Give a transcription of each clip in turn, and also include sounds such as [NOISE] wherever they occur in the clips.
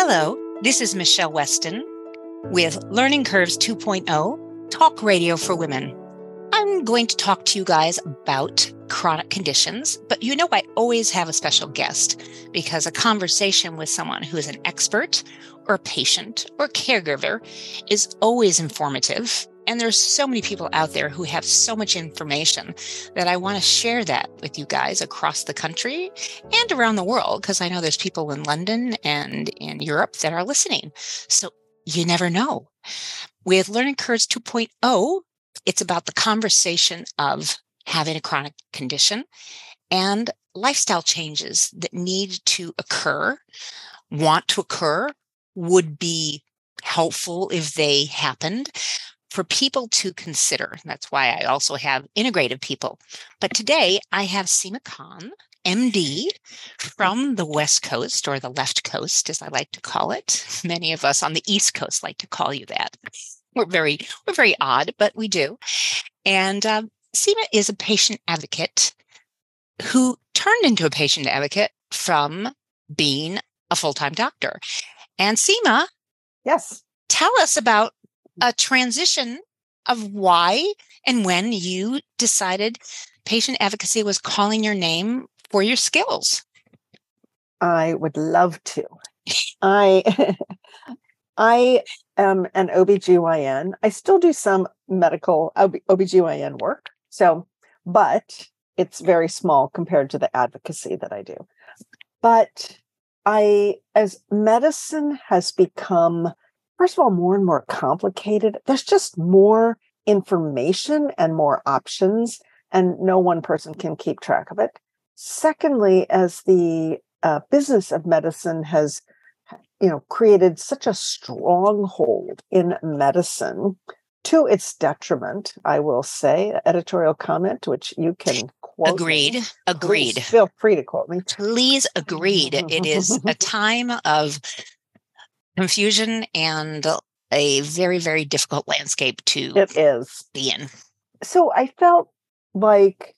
Hello, this is Michele Weston with Learning Curves 2.0 Talk Radio for Women. I'm going to talk to you guys about chronic conditions, but you know, I always have a special guest because a conversation with someone who is an expert or patient or caregiver is always informative and there's so many people out there who have so much information that I want to share that with you guys across the country and around the world, because I know there's people in London and in Europe that are listening. So you never know. With Learning Curves 2.0, it's about the conversation of having a chronic condition and lifestyle changes that need to occur, want to occur, would be helpful if they happened, for people to consider. That's why I also have integrative people. But today I have Sima Kahn, MD from the West Coast or the left coast, as I like to call it. [LAUGHS] Many of us on the East Coast like to call you that. We're very, we're very odd, but we do. And um, Sima is a patient advocate who turned into a patient advocate from being a full-time doctor. And Sima, yes, tell us about a transition of why and when you decided patient advocacy was calling your name for your skills. I would love to. I [LAUGHS] I am an OBGYN. I still do some medical OB, OBGYN work. So, but it's very small compared to the advocacy that I do. But I as medicine has become first of all, more and more complicated. There's just more information and more options, and no one person can keep track of it. Secondly, as the uh, business of medicine has you know created such a stronghold in medicine to its detriment i will say editorial comment which you can quote agreed me. agreed Please feel free to quote me please agreed it is a [LAUGHS] time of confusion and a very, very difficult landscape to it is be in. So I felt like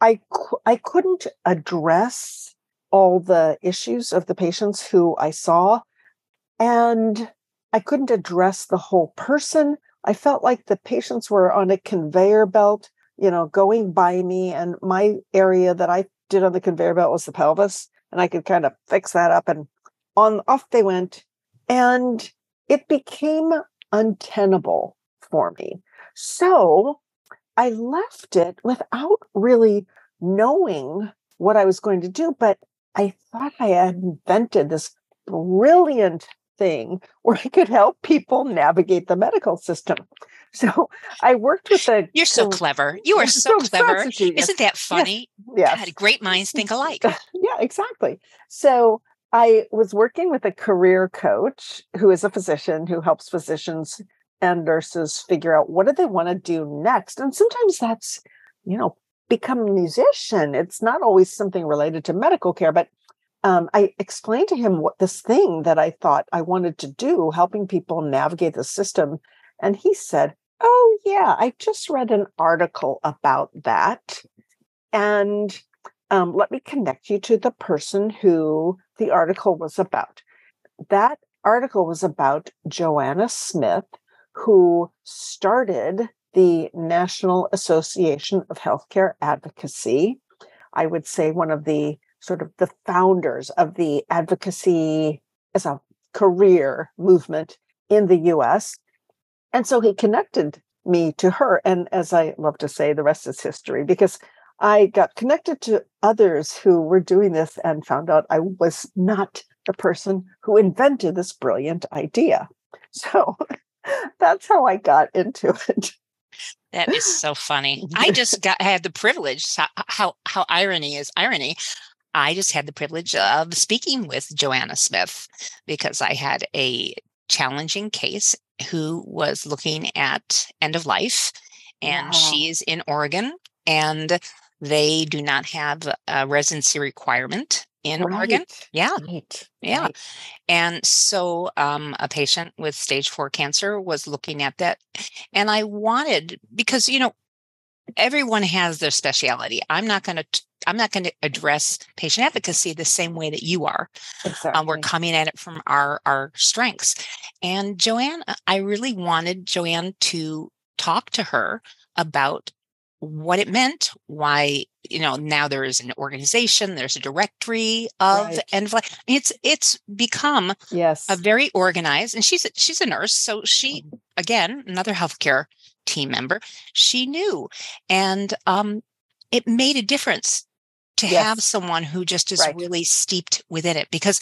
I I couldn't address all the issues of the patients who I saw, and I couldn't address the whole person. I felt like the patients were on a conveyor belt, you know, going by me, and my area that I did on the conveyor belt was the pelvis, and I could kind of fix that up, and on off they went and it became untenable for me. So I left it without really knowing what I was going to do. But I thought I had invented this brilliant thing [LAUGHS] where I could help people navigate the medical system. So I worked with a. You're so clever. You are [LAUGHS] so, so clever. Isn't that funny? Yes. yes. God, great minds think alike. [LAUGHS] yeah, exactly. So I was working with a career coach who is a physician who helps physicians and nurses figure out what do they want to do next. And sometimes that's, you know, become a musician. It's not always something related to medical care, but um, I explained to him what this thing that I thought I wanted to do, helping people navigate the system. And he said, Oh, yeah, I just read an article about that. And um, let me connect you to the person who the article was about. That article was about Joanna Smith, who started the National Association of Healthcare Advocacy. I would say one of the sort of the founders of the advocacy as a career movement in the US. And so he connected me to her. And as I love to say, the rest is history because I got connected to others who were doing this and found out I was not the person who invented this brilliant idea. [LAUGHS] So that's how I got into it. That is so funny. I [LAUGHS] just got I had the privilege how, how how irony is irony. I just had the privilege of speaking with Joanna Smith because I had a challenging case who was looking at end of life and wow. she's in Oregon and they do not have a residency requirement in right. Oregon. Yeah. Right. Yeah. Right. And so um, a patient with stage four cancer was looking at that. And I wanted, because, you know, everyone has their specialty. I'm not going to I'm not going to address patient advocacy the same way that you are. Exactly. Um, we're coming at it from our our strengths. And Joanne, I really wanted Joanne to talk to her about what it meant, why you know now there is an organization, there's a directory of Right. life. It's it's become yes. a very organized, and she's a, she's a nurse, so she Mm-hmm. again another healthcare team member. She knew, and um, it made a difference to have someone who just is Right. really steeped within it because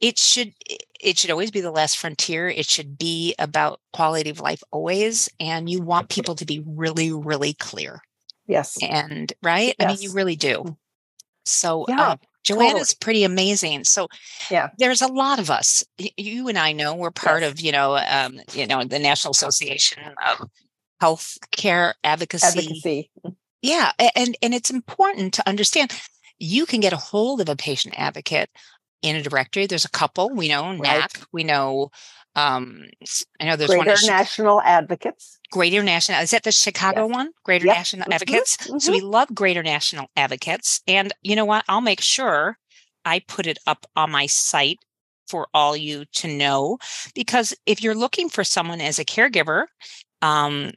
it should it should always be the last frontier it should be about quality of life always and you want people to be really really clear yes. and right i mean you really do so Yeah, totally. is pretty amazing so Yeah. there's a lot of us you and i know we're part Yes. of you know um, you know the national association of health care advocacy Advocacy. yeah, and and it's important to understand you can get a hold of a patient advocate in a directory. There's a couple we know, Right. NAC. We know. Um, I know there's one Greater at Chi- National Advocates. Greater National. Is that the Chicago Yes. one? Greater. National Mhm, Advocates. So we love Greater National Advocates, and you know what? I'll make sure I put it up on my site for all you to know because if you're looking for someone as a caregiver, um,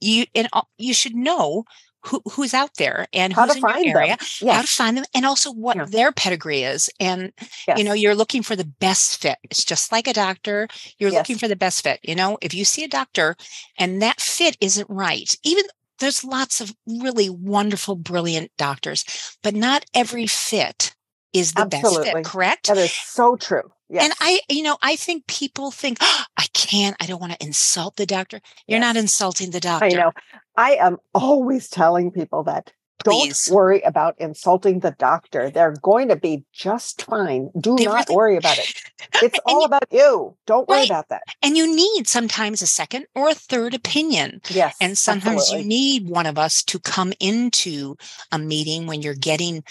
you and all- you should know who, who's out there and How who's to in your area, them. how to find them, and also what Yeah. their pedigree is. And yes. you know, you're looking for the best fit. It's just like a doctor. You're looking for the best fit. You know, if you see a doctor and that fit isn't right, even there's lots of really wonderful, brilliant doctors, but not every fit is the best fit, correct? that is so true. Yes. And I, you know, I think people think, "Oh, I can't, I don't want to insult the doctor. You're not insulting the doctor. I know. I am always telling people that Please. don't worry about insulting the doctor. They're going to be just fine. Do They not really- worry about it. It's [LAUGHS] all you- about you. Don't worry Right. about that. And you need sometimes a second or a third opinion. Yes. And sometimes absolutely. you need one of us to come into a meeting when you're getting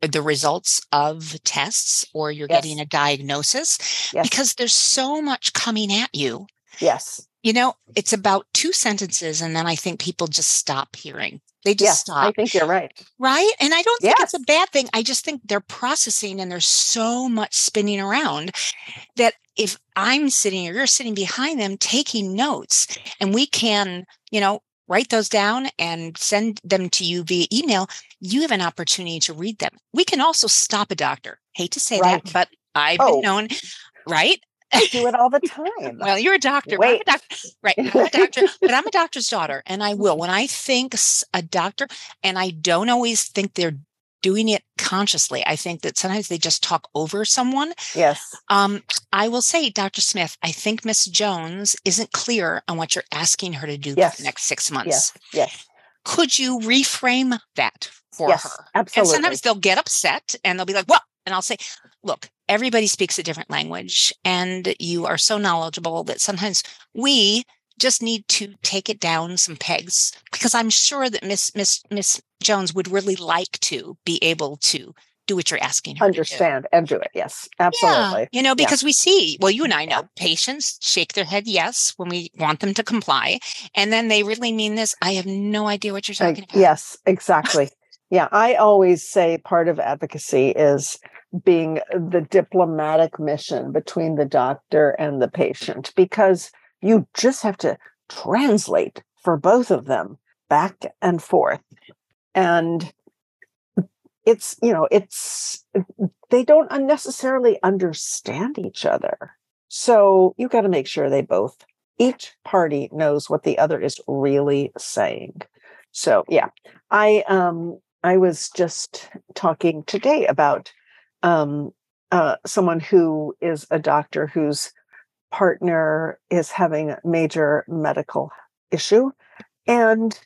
the results of tests or you're Yes. getting a diagnosis Yes. because there's so much coming at you. Yes. You know, it's about two sentences and then I think people just stop hearing. They just Yes. stop. I think you're right. Right. And I don't think it's a bad thing. I just think they're processing and there's so much spinning around that if I'm sitting or you're sitting behind them taking notes and we can, you know, write those down and send them to you via email, you have an opportunity to read them. We can also stop a doctor. Hate to say Right. that, but I've Oh. been known, right? I do it all the time. [LAUGHS] Well, you're a doctor. but I'm a Wait. doctor. Right. I'm a doctor, but I'm a doctor's daughter. And I will. When I think a doctor, and I don't always think they're doing it consciously, I think that sometimes they just talk over someone. yes. Um, I will say, Dr. Smith, I think Miss Jones isn't clear on what you're asking her to do for the next six months. Yes. Yes. Could you reframe that for Yes. her? Absolutely. And sometimes they'll get upset and they'll be like, well, and I'll say, look, everybody speaks a different language and you are so knowledgeable that sometimes we just need to take it down some pegs because I'm sure that Miss Miss Miss Jones would really like to be able to do what you're asking her to do. understand and do it. Yes. Yeah, Absolutely. you know, because we see, well, you and I know Yeah. patients shake their head yes when we want them to comply. And then they really mean this. I have no idea what you're talking about. yes, exactly. Yeah, I always say part of advocacy is being the diplomatic mission between the doctor and the patient because you just have to translate for both of them back and forth. And it's, you know, it's, they don't unnecessarily understand each other. So you've got to make sure they both, each party knows what the other is really saying. So yeah, I um I was just talking today about um uh someone who is a doctor whose partner is having a major medical issue and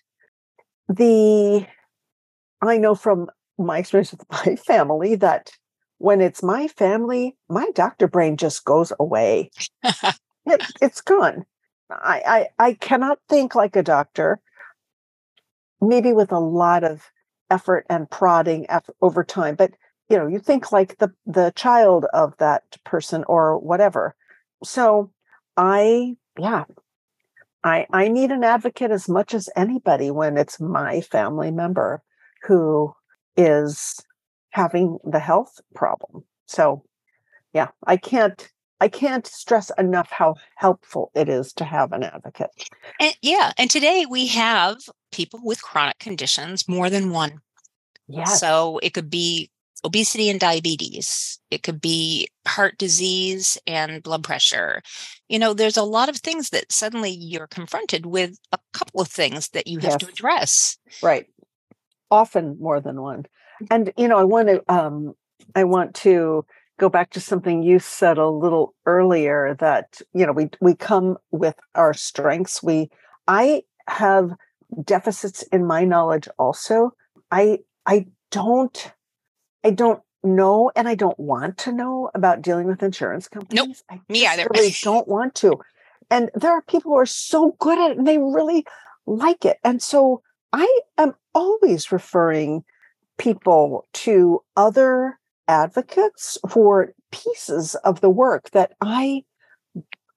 the I know from my experience with [LAUGHS] my family that when it's my family, my doctor brain just goes away. [LAUGHS] It, it's gone. I, I I cannot think like a doctor maybe with a lot of effort and prodding over time but you know you think like the the child of that person or whatever so i yeah i i need an advocate as much as anybody when it's my family member who is having the health problem. So, yeah, I can't I can't stress enough how helpful it is to have an advocate. And yeah, and today we have people with chronic conditions, more than one. Yes. So it could be obesity and diabetes. It could be heart disease and blood pressure. You know, there's a lot of things that suddenly you're confronted with a couple of things that you have yes. to address. Right. Often more than one. And you know, I want to um I want to go back to something you said a little earlier that you know we we come with our strengths we i have deficits in my knowledge also i i don't i don't know and i don't want to know about dealing with insurance companies. Nope I me either. really don't [LAUGHS] want to. And there are people who are so good at it and they really like it. And so i am always referring people to other advocates for pieces of the work that I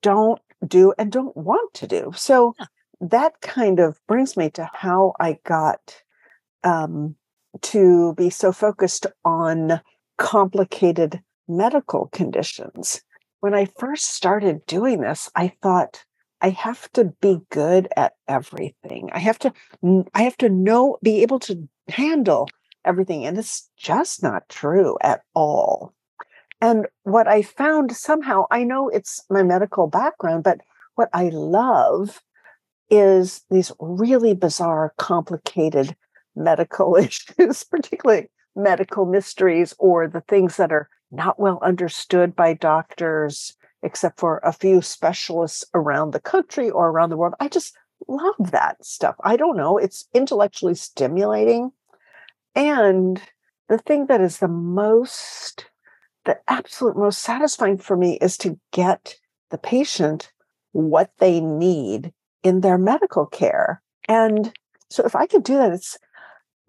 don't do and don't want to do. So that kind of brings me to how I got um, to be so focused on complicated medical conditions. When I first started doing this, I thought I have to be good at everything. I have to I have to know be able to handle everything. And it's just not true at all. And what I found somehow, I know it's my medical background, but what I love is these really bizarre, complicated medical [LAUGHS] issues, particularly medical mysteries or the things that are not well understood by doctors, except for a few specialists around the country or around the world. I just love that stuff. I don't know. It's intellectually stimulating. And the thing that is the most, the absolute most satisfying for me is to get the patient what they need in their medical care. And so if I could do that, it's,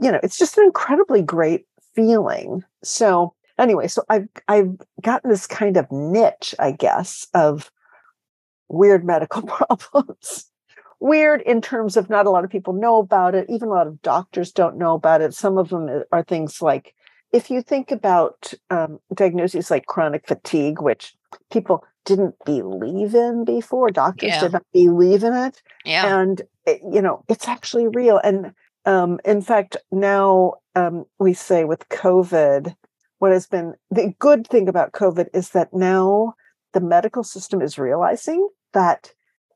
you know, it's just an incredibly great feeling. So anyway, so I've I've gotten this kind of niche, I guess, of weird medical [LAUGHS] problems weird in terms of not a lot of people know about it. Even a lot of doctors don't know about it. Some of them are things like if you think about um, diagnoses like chronic fatigue, which people didn't believe in before, doctors yeah. did not believe in it. Yeah. And, you know, it's actually real. And um, in fact, now um, we say with COVID, what has been the good thing about COVID is that now the medical system is realizing that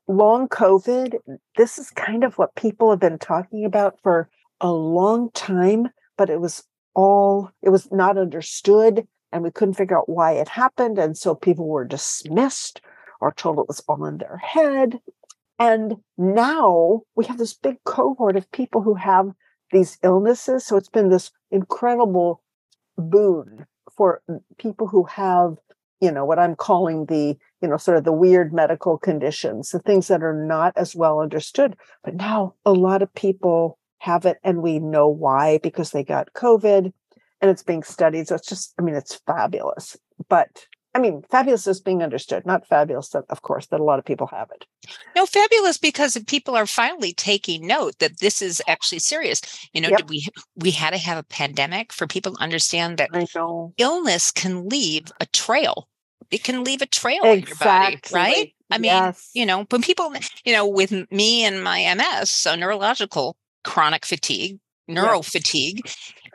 long COVID, this is kind of what people have been talking about for a long time, but it was all, it was not understood and we couldn't figure out why it happened. And so people were dismissed or told it was all in their head. And now we have this big cohort of people who have these illnesses. So it's been this incredible boon for people who have, you know, what I'm calling the you know, sort of the weird medical conditions, the things that are not as well understood. But now a lot of people have it and we know why because they got COVID and it's being studied. So it's just, I mean, it's fabulous. But I mean, fabulous is being understood, not fabulous that, of course, that a lot of people have it. No, fabulous because people are finally taking note that this is actually serious. You know, yep. we we had to have a pandemic for people to understand that illness can leave a trail it can leave a trail exactly. in your body, right? I mean, yes. you know, when people, you know, with me and my MS, so neurological chronic fatigue, neuro yes. fatigue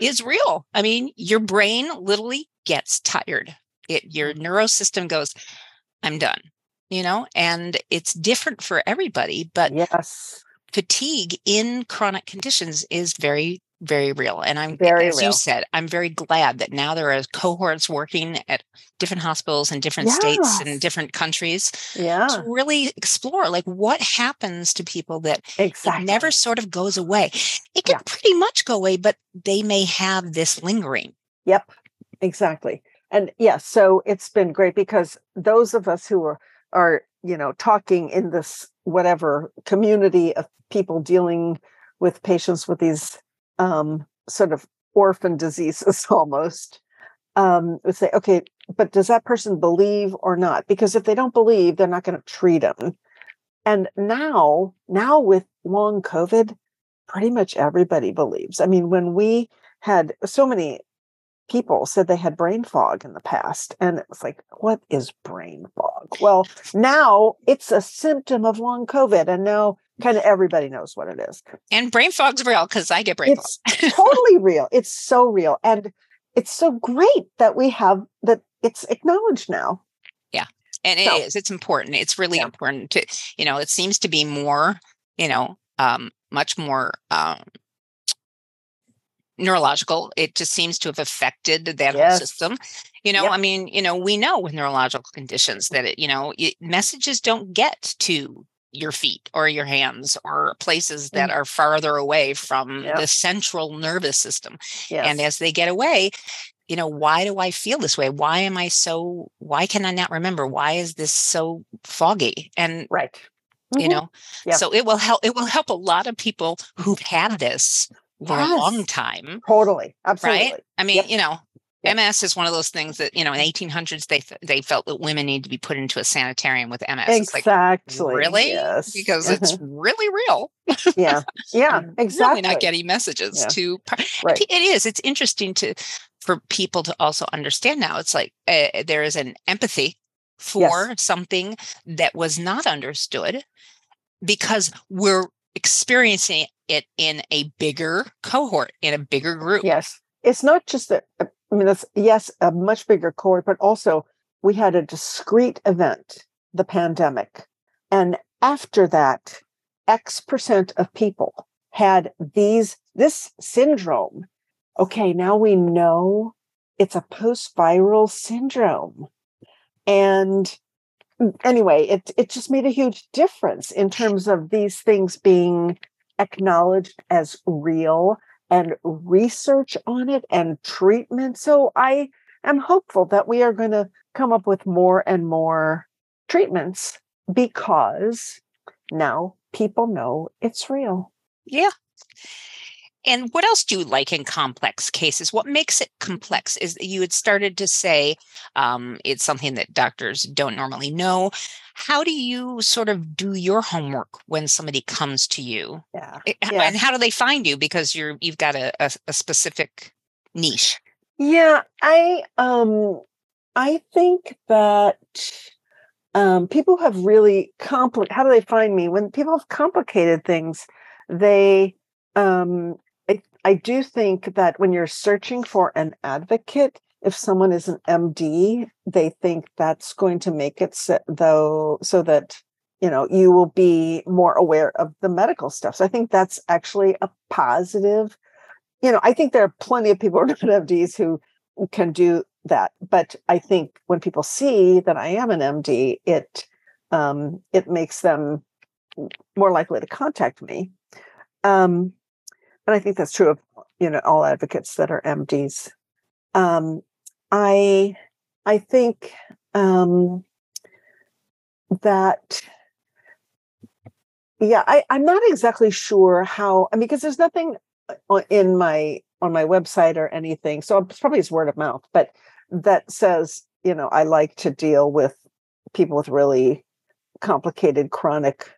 is real. I mean, your brain literally gets tired. It your mm-hmm. neurosystem goes, I'm done. You know, and it's different for everybody, but yes, fatigue in chronic conditions is very very real. And I'm, very as real. you said, I'm very glad that now there are cohorts working at different hospitals in different states and different countries yeah. to really explore like what happens to people that exactly. never sort of goes away. It can yeah. pretty much go away, but they may have this lingering. Yep, exactly. And yes, yeah, so it's been great because those of us who are are you know talking in this whatever community of people dealing with patients with these um, sort of orphan diseases [LAUGHS] almost um, would say, okay, but does that person believe or not? Because if they don't believe, they're not going to treat them. And now, now with long COVID, pretty much everybody believes. I mean, when we had so many people said they had brain fog in the past. And it was like, what is brain fog? Well, now it's a symptom of long COVID. And now kind of everybody knows what it is. And brain fog's real because I get brain it's fog. totally real. It's so real. And it's so great that we have that it's acknowledged now. Yeah. And it so, is. It's important. It's really yeah. important to, you know, it seems to be more, you know, um, much more um, neurological. It just seems to have affected that yes. whole system. You know, yep. I mean, you know, we know with neurological conditions that it, you know, it, messages don't get to your feet or your hands or places that mm. are farther away from yep. the central nervous system. Yes. And as they get away, you know, why do I feel this way? Why am I so, why can I not remember? Why is this so foggy? And, right. Mm-hmm. You know, yeah. so it will help, it will help a lot of people who've had this for yes. a long time. Totally. Absolutely. Right. I mean, yep. you know. MS is one of those things that, you know, in 1800s, they, th- they felt that women need to be put into a sanitarium with MS. Exactly. Like, really? Yes. Because it's [LAUGHS] really real. yeah. [LAUGHS] Yeah. exactly. Really not getting messages yeah. to, right. it is, it's interesting to, for people to also understand now. It's like uh, there is an empathy for yes. something that was not understood because we're experiencing it in a bigger cohort, in a bigger group. Yes. It's not just that, uh, I mean, that's, yes, a much bigger cohort, but also we had a discrete event, the pandemic. And after that, X percent of people had these, this syndrome. Okay, now we know it's a post viral syndrome. And anyway, it, it just made a huge difference in terms of these things being acknowledged as real and research on it and treatment. So I am hopeful that we are going to come up with more and more treatments because now people know it's real. Yeah. And what else do you like in complex cases? What makes it complex is that you had started to say um, it's something that doctors don't normally know. How do you sort of do your homework when somebody comes to you? Yeah. yeah. And how do they find you? Because you're you've got a, a, a specific niche. Yeah, I um I think that um, people have really compli- how do they find me when people have complicated things they um, I do think that when you're searching for an advocate, if someone is an MD, they think that's going to make it so, though so that you know you will be more aware of the medical stuff. So I think that's actually a positive. You know, I think there are plenty of people who are [LAUGHS] not MDs who can do that, but I think when people see that I am an MD, it um, it makes them more likely to contact me. Um, and I think that's true of you know all advocates that are MDs. Um, I I think um, that yeah I, I'm not exactly sure how I mean because there's nothing uh, in my on my website or anything so it's probably it's word of mouth but that says you know I like to deal with people with really complicated chronic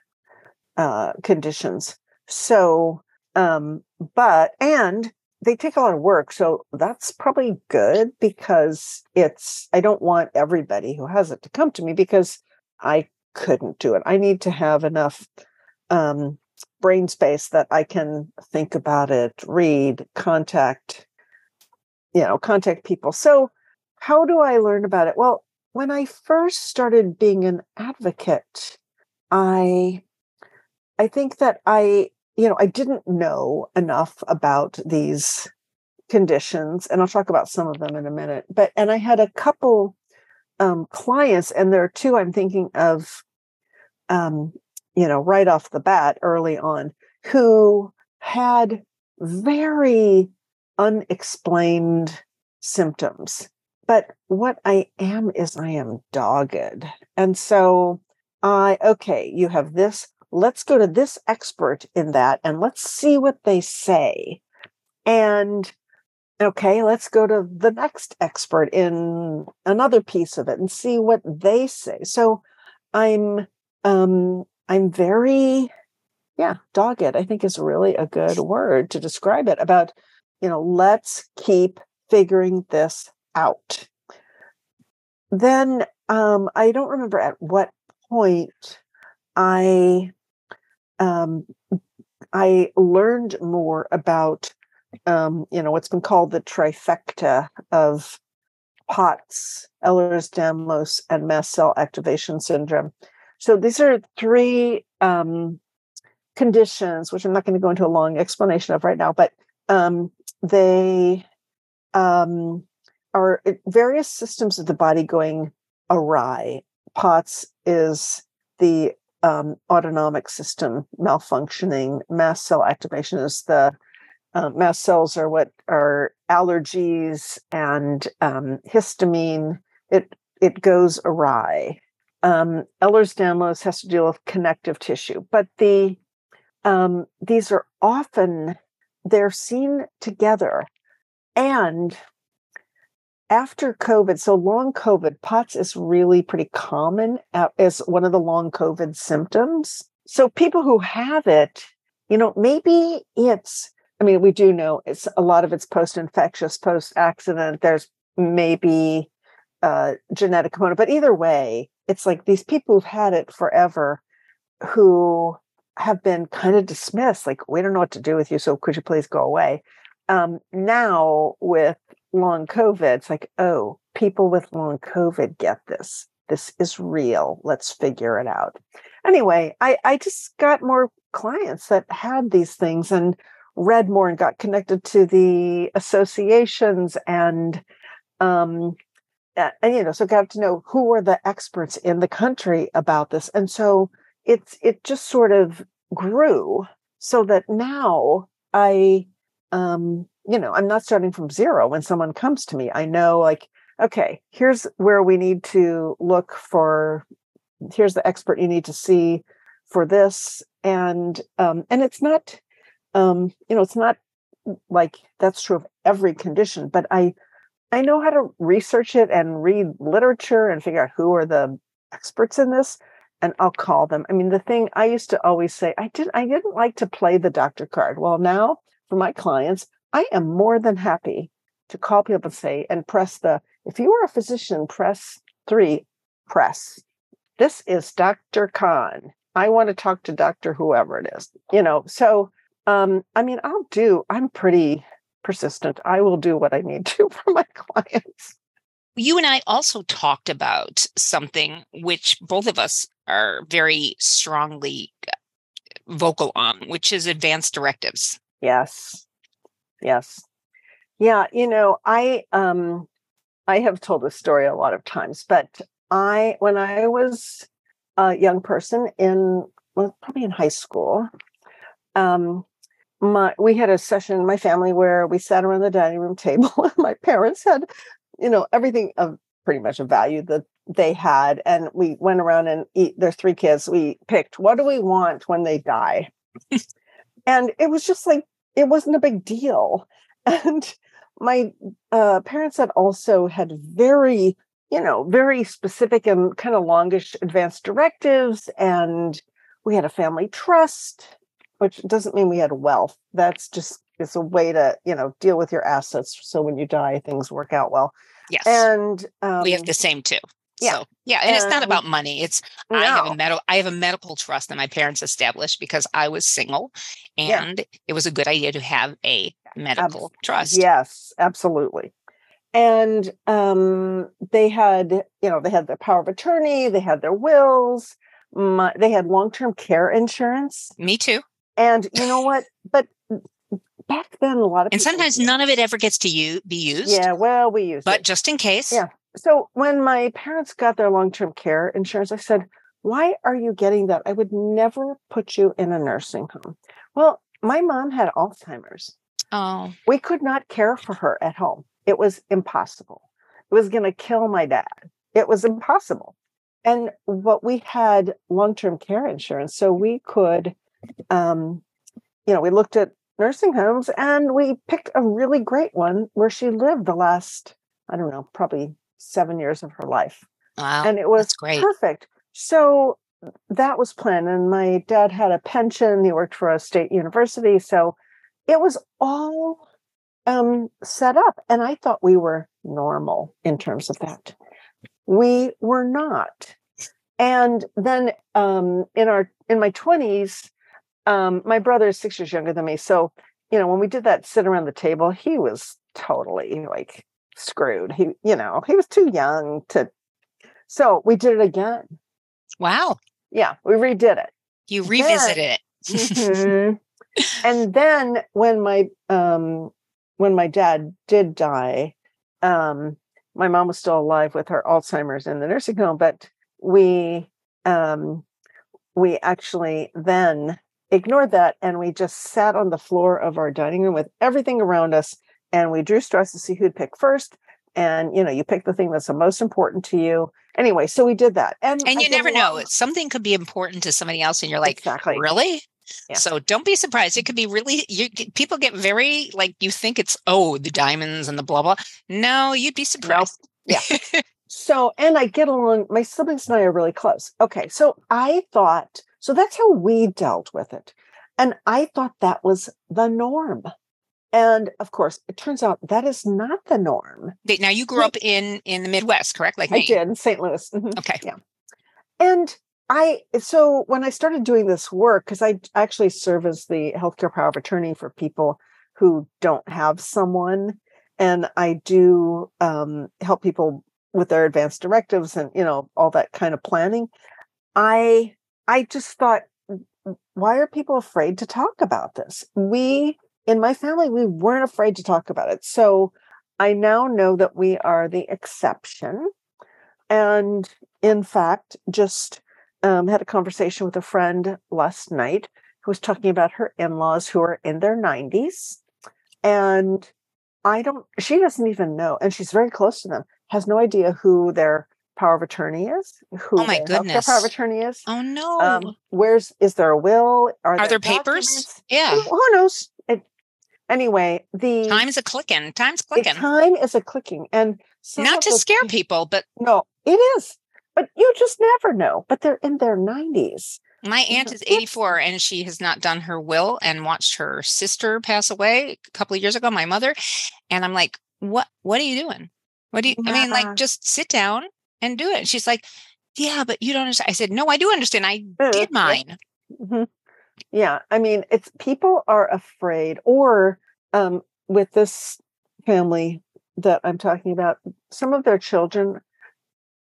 uh, conditions so um, but, and they take a lot of work. So that's probably good because it's, I don't want everybody who has it to come to me because I couldn't do it. I need to have enough um, brain space that I can think about it, read, contact, you know, contact people. So, how do I learn about it? Well, when I first started being an advocate, I I think that I you know, I didn't know enough about these conditions, and I'll talk about some of them in a minute. But and I had a couple um, clients, and there are two I'm thinking of, um, you know, right off the bat, early on, who had very unexplained symptoms. But what I am is I am dogged. And so I, okay, you have this let's go to this expert in that and let's see what they say. And okay, let's go to the next expert in another piece of it and see what they say. So I'm um I'm very yeah, dogged, I think is really a good word to describe it about you know, let's keep figuring this out. Then um, I don't remember at what point I um, I learned more about um, you know what's been called the trifecta of POTS, Ehlers-Danlos, and mast cell activation syndrome. So these are three um, conditions, which I'm not going to go into a long explanation of right now, but um, they um, are various systems of the body going awry. POTS is the um, autonomic system malfunctioning. Mast cell activation is the uh, mast cells are what are allergies and um, histamine. It it goes awry. Um, Ehlers-Danlos has to deal with connective tissue, but the um, these are often they're seen together, and after COVID, so long COVID, POTS is really pretty common as one of the long COVID symptoms. So people who have it, you know, maybe it's, I mean, we do know it's a lot of it's post infectious, post accident. There's maybe a genetic component, but either way, it's like these people who've had it forever who have been kind of dismissed, like, we don't know what to do with you. So could you please go away? Um, now with long COVID, it's like, oh, people with long COVID get this. This is real. Let's figure it out. Anyway, I, I just got more clients that had these things and read more and got connected to the associations and um and you know so got to know who were the experts in the country about this and so it's it just sort of grew so that now i um you know, I'm not starting from zero when someone comes to me. I know, like, okay, here's where we need to look for, here's the expert you need to see for this. And, um, and it's not, um, you know, it's not like that's true of every condition, but I, I know how to research it and read literature and figure out who are the experts in this and I'll call them. I mean, the thing I used to always say, I didn't I didn't like to play the doctor card. Well, now for my clients, I am more than happy to call people and say, and press the, if you are a physician, press three, press. This is Dr. Kahn. I want to talk to Dr. Whoever it is, you know. So, um, I mean, I'll do, I'm pretty persistent. I will do what I need [LAUGHS] to for my clients. You and I also talked about something which both of us are very strongly uh, vocal on, which is advanced directives. Yes. Yes. Yeah, you know, I um I have told this story a lot of times, but I when I was a young person in well, probably in high school, um my we had a session in my family where we sat around the dining room table and [LAUGHS] my parents had, you know, everything of pretty much a value that they had and we went around and eat there's three kids we picked what do we want when they die [LAUGHS] and it was just like it wasn't a big deal. [LAUGHS] And my uh, parents had also had very, you know, very specific and kind of longish advanced directives. And we had a family trust, which doesn't mean we had wealth. That's just it's a way to, you know, deal with your assets. So when you die, things work out well. Yes. And um, we have the same too. Yeah. So, yeah, and, and, it's not about money. It's no. I have a medical I have a medical trust that my parents established because I was single and yeah. it was a good idea to have a medical Abs- trust. Yes, absolutely. And um they had, you know, they had their power of attorney, they had their wills, my, they had long-term care insurance. Me too. And you know what? [LAUGHS] But back then a lot of and sometimes none of it ever gets to you be used. Yeah, well, we use but it. just in case. Yeah. So when my parents got their long-term care insurance, I said, "Why are you getting that? I would never put you in a nursing home." Well, my mom had Alzheimer's. Oh. We could not care for her at home. It was impossible. It was going to kill my dad. It was impossible. And what we had long-term care insurance, so we could um you know, we looked at nursing homes and we picked a really great one where she lived the last I don't know, probably seven years of her life. Wow. And it was great. perfect. So that was planned. And my dad had a pension. He worked for a state university. So it was all um, set up. And I thought we were normal in terms of that. We were not. And then um, in our in my 20s, um, my brother is six years younger than me. So, you know, when we did that sit around the table, he was totally like screwed. He, you know, he was too young to. So we did it again. Wow. Yeah, we redid it. You revisited it. [LAUGHS] Mhm. and then when my um when my dad did die, um my mom was still alive with her Alzheimer's in the nursing home, but we um we actually then ignored that and we just sat on the floor of our dining room with everything around us and we drew straws to see who'd pick first and you know you pick the thing that's the most important to you anyway so we did that and and I you never know. Something could be important to somebody else, and you're like, exactly really? Yeah. So don't be surprised. It could be really. You people get very like you think it's oh the diamonds and the blah blah. No, you'd be surprised. Yeah. [LAUGHS] So, and I get along, my siblings and I are really close. Okay. So I thought, so that's how we dealt with it. And I thought that was the norm. And of course, it turns out that is not the norm. Now you grew up in in the Midwest, correct? Like me. I did in St. Louis. Mhm. Okay. Yeah. And I, so when I started doing this work, because I actually serve as the healthcare power of attorney for people who don't have someone, and I do um, help people with their advanced directives and you know all that kind of planning. I I just thought, why are people afraid to talk about this? We in my family we weren't afraid to talk about it, so I now know that we are the exception. And in fact, just um, had a conversation with a friend last night who was talking about her in laws who are in their 90s. And I don't, she doesn't even know, and she's very close to them, has no idea who their power of attorney is, who Oh my their healthcare power of goodness. attorney is. Oh no. Um, where's, is there a will? Are there papers? documents? yeah. Who who knows? Anyway, the, Time's a clicking. Time's clicking. time is a clicking. And Not to scare pe- people, but no, it is. But you just never know. But they're in their 90s. my aunt is 84 and she has not done her will and watched her sister pass away a couple of years ago, my mother. And I'm like, what what are you doing? What do you I mean, like just sit down and do it. And she's like, Yeah, but you don't understand. I said, No, I do understand. I did yeah. mine. Mhm. Yeah, I mean, it's people are afraid, or um, with this family that I'm talking about, some of their children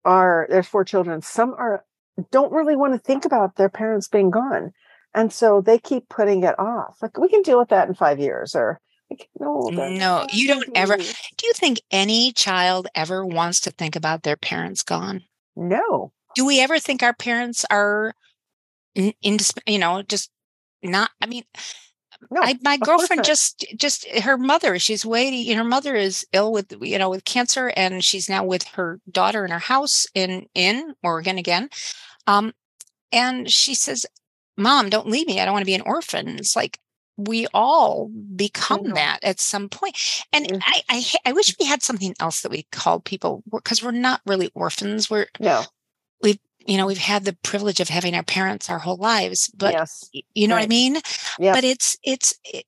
are there's four children. Some are don't really want to think about their parents being gone, and so they keep putting it off. Like we can deal with that in five years, or like, no, No, you don't ever- Do you think any child ever wants to think about their parents gone? No, Do we ever think our parents are in, in you know, just not I mean, no. I, my girlfriend just just her mother she's waiting her mother is ill with you know with cancer and she's now with her daughter in her house in in oregon again um and she says mom don't leave me i don't want to be an orphan it's like we all become Mhm. that at some point and Mhm. I, I i wish we had something else that we called people because we're not really orphans we're no. You know we've had the privilege of having our parents our whole lives but yes, you know what i mean Yeah. but it's it's it,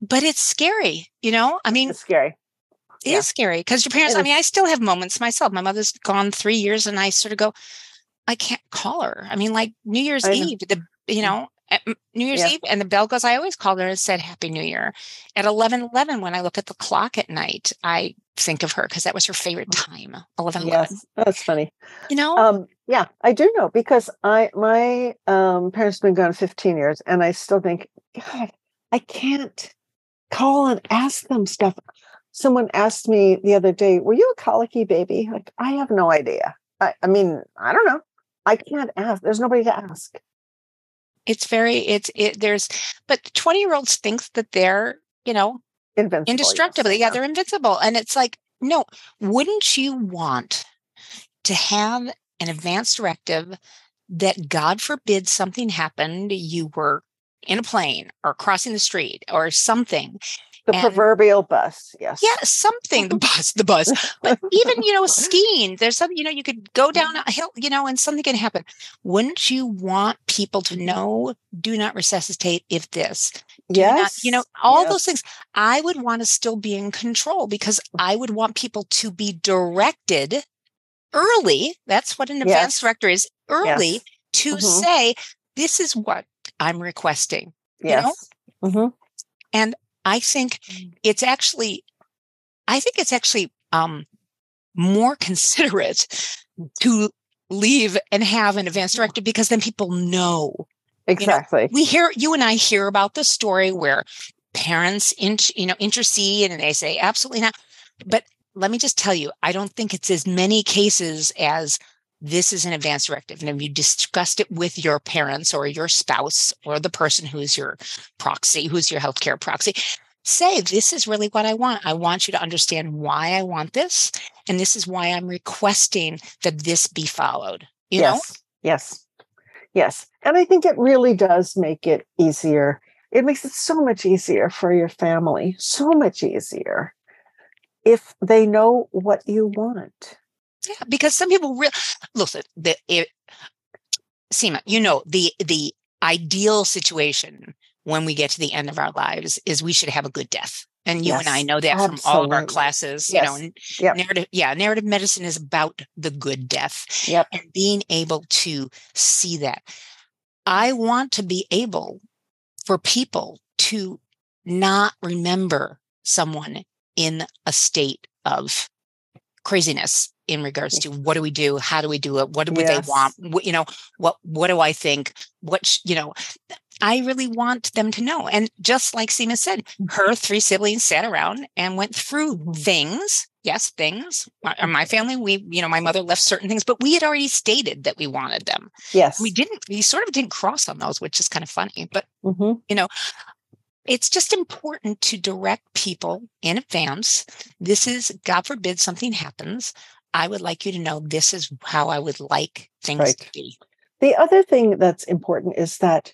but it's scary you know i mean it's scary. it is yeah. scary because your parents It i is. mean i still have moments myself my mother's gone three years and i sort of go i can't call her i mean like new year's eve the you mm. know eh, at new year's Yeah. eve and the bell goes i always called her and said happy new year at 11 11 when i look at the clock at night i think of her because that was her favorite time 11 11 Yes, that's funny. you know Um, yeah, I do know because I my um parents have been gone 15 years and I still think, God, I can't call and ask them stuff. Someone asked me the other day, were you a colicky baby? Like, I have no idea. I, I mean, I don't know. I can't ask. There's nobody to ask. it's very it's it there's but 20 year olds think that they're you know Invincible. yes. Yeah, they're invincible. And it's like, no, wouldn't you want to have an advance directive that God forbid something happened, you were in a plane or crossing the street or something, The And- proverbial bus. Yes. Yeah, something the [LAUGHS] bus, the bus. But even you know, [LAUGHS] skiing. There's some. You know, you could go down a hill. You know, and something can happen. Wouldn't you want people to know? Do not resuscitate if this. Not- Yes. you know, all yes. those things. I would want to still be in control because I would want people to be directed early. That's what an advanced Yes. director is. Early Yes. to Mhm. say, "This is what I'm requesting." you know? Yes. Mhm. I think Mm. it's actually, I think it's actually um, more [LAUGHS] considerate to leave and have an advanced directive because then people know. Exactly. We hear you and I hear about the story where parents, in, you know, intercede and they say absolutely not. But let me just tell you, I don't think it's as many cases as this is an advance directive. And if you discussed it with your parents or your spouse or the person who's your proxy, who's your healthcare proxy, say, this is really what I want. I want you to understand why I want this. And this is why I'm requesting that this be followed. You know? yes. Yes. Yes. And I think it really does make it easier. It makes it so much easier for your family, so much easier if they know what you want. Yeah, because some people really listen. The it, Sima, you know the the ideal situation when we get to the end of our lives is we should have a good death, and you and I know that from all of our absolutely. classes. You know, Yes, yep. narrative. Yeah, narrative medicine is about the good death Yep. and being able to see that. I want to be able for people to not remember someone in a state of craziness in regards to what do we do how do we do it what do Yes. they want what, you know what what do i think what you know i really want them to know and just like Sima said her three siblings sat around and went through Mhm. things yes things My- in my family we you know my mother left certain things but we had already stated that we wanted them Yes. we didn't we sort of didn't cross on those which is kind of funny but Mhm. You know it's just important to direct people in advance. This is, God forbid, something happens. I would like you to know this is how I would like things Right. to be. The other thing that's important is that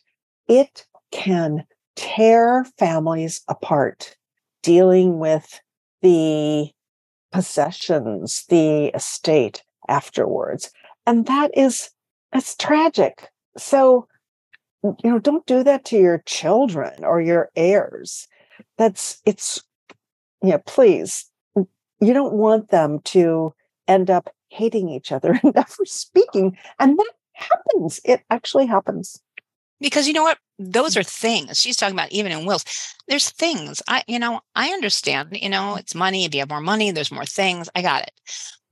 it can tear families apart dealing with the possessions, the estate afterwards. And that is, it's tragic. So, you know, don't do that to your children or your heirs. That's, it's, yeah, please. You don't want them to end up hating each other [LAUGHS] and never speaking. And that happens. It actually happens. Because you know what? Those mm. are things. She's talking about even in wills. There's things. I, you know, I understand, you know, it's money. If you have more money, there's more things. I got it.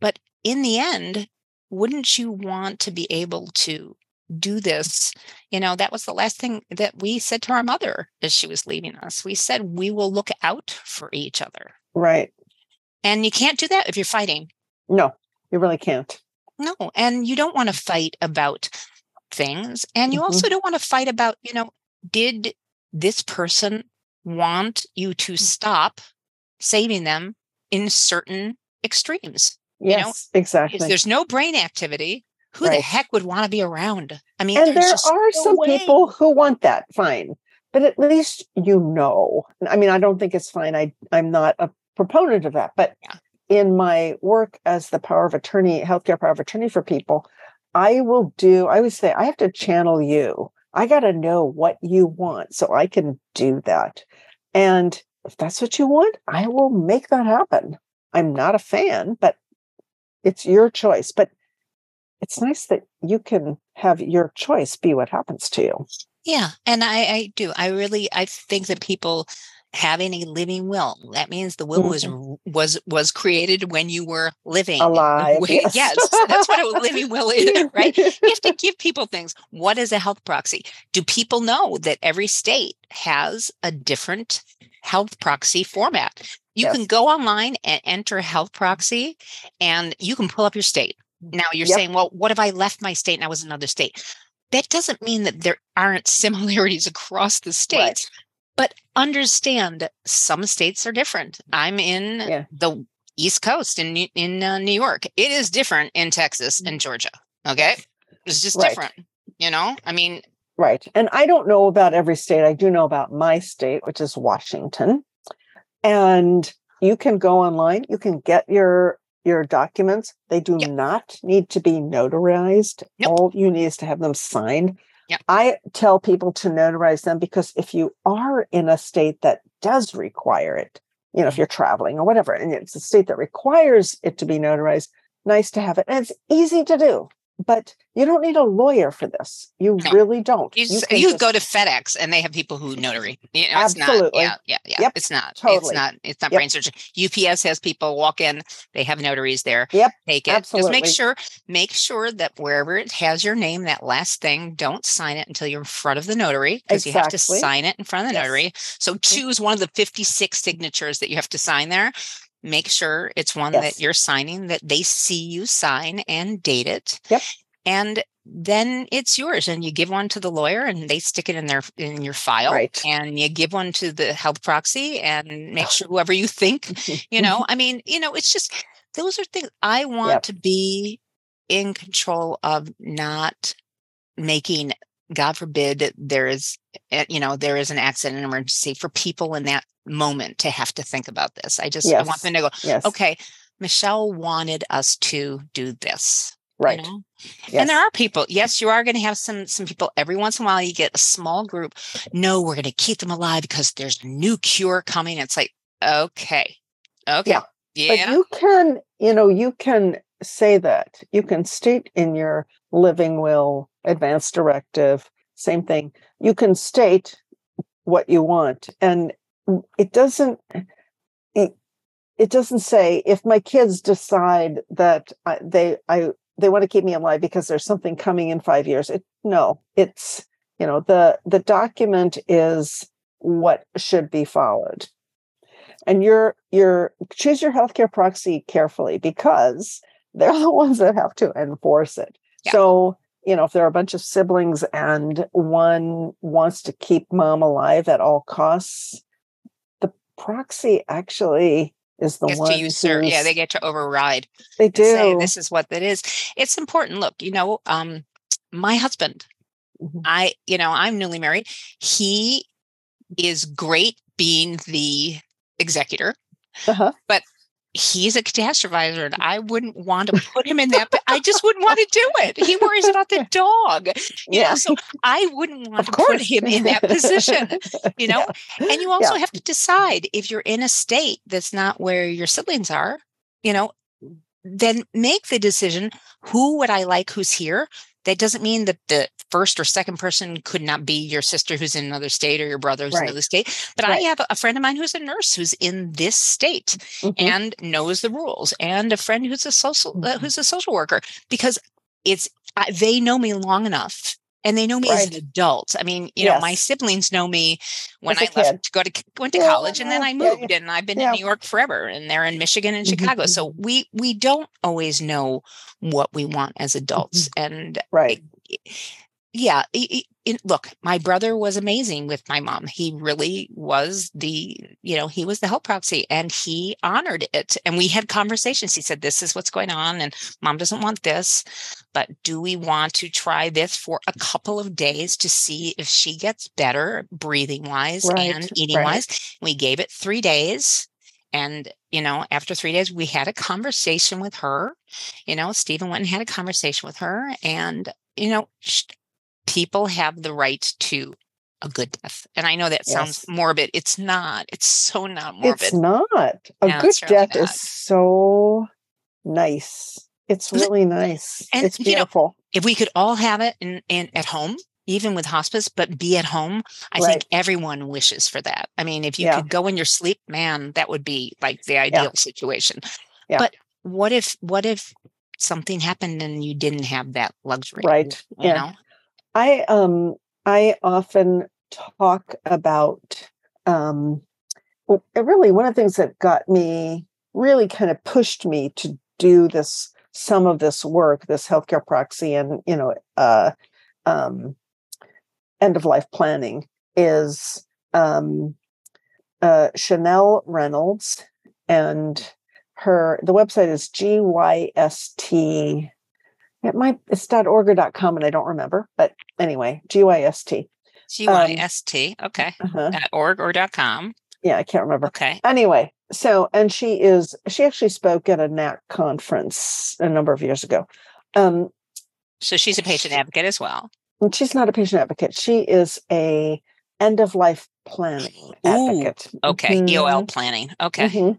But in the end, wouldn't you want to be able to do this? You know, that was the last thing that we said to our mother as she was leaving us. We said, we will look out for each other. Right. And you can't do that if you're fighting. No, you really can't. No. And you don't want to fight about things. And you Mhm. also don't want to fight about, you know, did this person want you to stop saving them in certain extremes? You know, Yes, If exactly. there's no brain activity, who the heck would want to be around? I mean, and there are no some way. people who want that fine but at least you know i mean i don't think it's fine i i'm not a proponent of that but Yeah. In my work as the power of attorney healthcare power of attorney for people i will do i always say i have to channel you i got to know what you want so i can do that and if that's what you want i will make that happen i'm not a fan but it's your choice but it's nice that you can have your choice be what happens to you. Yeah, and I, I do. I really I think that people having a living will that means the will was was was created when you were living Mm-hmm. Alive. Wait, yes. that's what a [LAUGHS] living will is, right? You have to [LAUGHS] give people things. What is a health proxy? Do people know that every state has a different health proxy format? You can go online and enter health proxy, and you can pull up your state. Now you're Yep. saying, well, what if I left my state and I was in another state? That doesn't mean that there aren't [LAUGHS] similarities across the states. But understand some states are different. I'm in Yeah. the East Coast in New- in uh, New York. It is different in Texas and Georgia. Okay, it's just Right. different. You know, I mean, Right. And I don't know about every state. I do know about my state, which is Washington. and you can go online you can get your your documents they do Yep. not need to be notarized Nope. all you need is to have them signed Yep. i tell people to notarize them because if you are in a state that does require it you know if you're traveling or whatever and it's a state that requires it to be notarized nice to have it and it's easy to do but you don't need a lawyer for this you No. really don't You, s- can you just- go to FedEx and they have people who notary. You know, it's Absolutely. Not, yeah, yeah, yeah. Yep. It's not. It's not. It's not Yep. brain surgery. UPS has people walk in. They have notaries there. Yep. Take it. Absolutely. Just make sure. Make sure that wherever it has your name, that last thing, don't sign it until you're in front of the notary because you have to sign it in front of the Yes. notary. So choose one of the 56 signatures that you have to sign there. Make sure it's one Yes. that you're signing that they see you sign and date it. Yep. And then it's yours and you give one to the lawyer and they stick it in their in your file Right. and you give one to the health proxy and make [SIGHS] sure whoever you think you know [LAUGHS] i mean you know it's just those are things i want Yep. to be in control of not making god forbid there is eh, you know there is an accident emergency for people in that moment to have to think about this i just i want them to go yes okay Michele wanted us to do this you right know? yes. And there are people. Yes, you are going to have some some people every once in a while. You get a small group. No, we're going to keep them alive because there's a new cure coming. It's like okay, okay, Yeah. yeah, But you can, you know, you can say that. You can state in your living will, advance directive, same thing. You can state what you want. And it doesn't it, it doesn't say if my kids decide that I, they I they want to keep me alive because there's something coming in 5 years. It no, it's you know, the the document is what should be followed and you're you're choose your healthcare proxy carefully because they're [LAUGHS] the ones that have to enforce it Yeah. so you know if there are a bunch of siblings and one wants to keep mom alive at all costs the proxy actually is the one to usurp. Yeah, they get to override. they and say do this is what that is. It's important. Look, you know, um, my husband. Mhm. I, you know, I'm newly married. He is great being the executor. Uh-huh. He's a catastrophizer and I wouldn't want to put him in that, [LAUGHS] but I just wouldn't want to do it. He worries about the [LAUGHS] dog. You know, yeah so I wouldn't want of to course put him in that position, [LAUGHS] you know? Yeah. And you also have to decide if you're in a state that's not where your siblings are, you know, then make the decision who would I like who's here? That doesn't mean that the first or second person could not be your sister who's in another state or your brother who's in another state. But Right. I have a friend of mine who's a nurse who's in this state Mhm. and knows the rules and a friend who's a social uh, Mhm. who's a social worker because it's I, they know me long enough and they know me as an adult. I mean you know my siblings know me when I i left to go to went to Yeah, college and then i yeah, yeah, moved and i've been yeah. in new york forever and they're in michigan and Mhm, chicago. so we we don't always know what we want as adults and right yeah i- i- it- look my brother was amazing with my mom. He really was the you know he was the health proxy and he honored it and we had conversations. He said this is what's going on and mom doesn't want this but do we want to try this for a couple of days to see if she gets better breathing wise Right, and eating right. wise we gave it three days and you know after three days we had a conversation with her. You know stephen went and had a conversation with her and you know people have the right to a good death and i know that sounds Yes. morbid it's not it's so not morbid It's not. A No, good really death not. is so nice. It's really nice. and, it's you know, beautiful. if we could all have it in, in at home even with hospice but be at home i Right. think everyone wishes for that i mean if you Yeah. could go in your sleep man that would be like the ideal situation Yeah. but what if what if something happened and you didn't have that luxury Right. you Yeah. know I um I often talk about um really one of the things that got me really kind of pushed me to do this some of this work, this healthcare proxy and you know uh um end of life planning is um uh Chanel Reynolds and her the website is GYST it might it's .org or .com and I don't remember, but anyway, G-Y-S-T. G-Y-S-T. g-y-s-t okay Uh-huh. org or dot com Yeah, I can't remember. Okay. Anyway, so and she is she actually spoke at a NAC conference a number of years ago. Um, So she's a patient advocate as well. she's not a patient advocate. She is a end of life planning Ooh, advocate. Okay. Mhm. EOL planning. Okay. Mhm.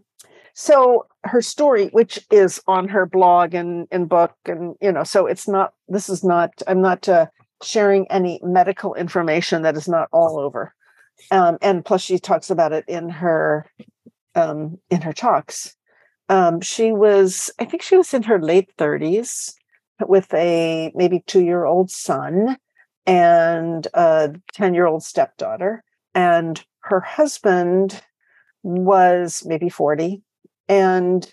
So her story, which is on her blog and, and book, and you know, so it's not. This is not. I'm not uh, sharing any medical information that is not all over. Um, and plus, she talks about it in her um, in her talks. Um, she was, I think, she was in her late 30s with a maybe two year old son and a 10 year old stepdaughter, and her husband was maybe 40 and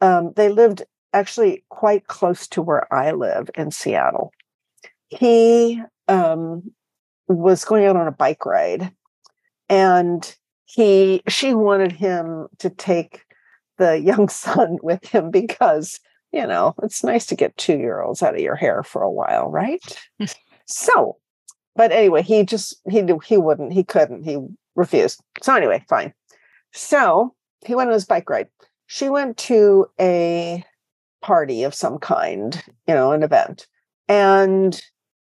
um, they lived actually quite close to where I live in Seattle. He um, was going out on a bike ride, and he she wanted him to take the young [LAUGHS] son with him because you know it's nice to get two year olds out of your hair for a while, right? so, but anyway, he just he he wouldn't, he couldn't, he refused. So anyway, fine. So he went on his bike ride she went to a party of some kind, you know, an event, and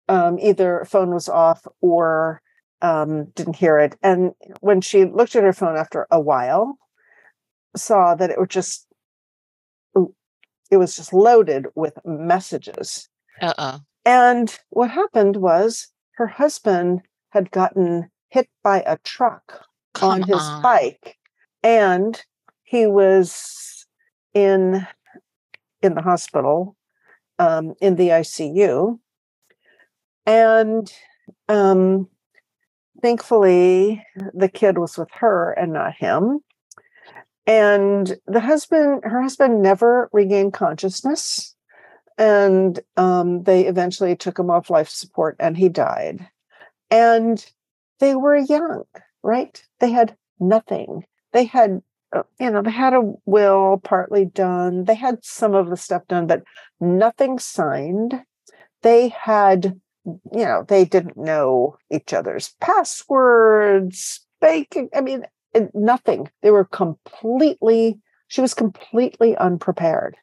um, either phone was off or um, didn't hear it. And when she looked at her phone after a while, saw that it was just it was just loaded with messages. Uh oh. And what happened was her husband had gotten hit by a truck on his bike and he was in in the hospital um, in the ICU, and um, thankfully the kid was with her and not him. And the husband, her husband, never regained consciousness, and um, they eventually took him off life support, and he died. And they were young, right? They had nothing. They had you know, they had a will partly done. They had some of the stuff done, but nothing signed. They had, you know, they didn't know each other's passwords, banking. I mean, nothing. They were completely, she was completely unprepared.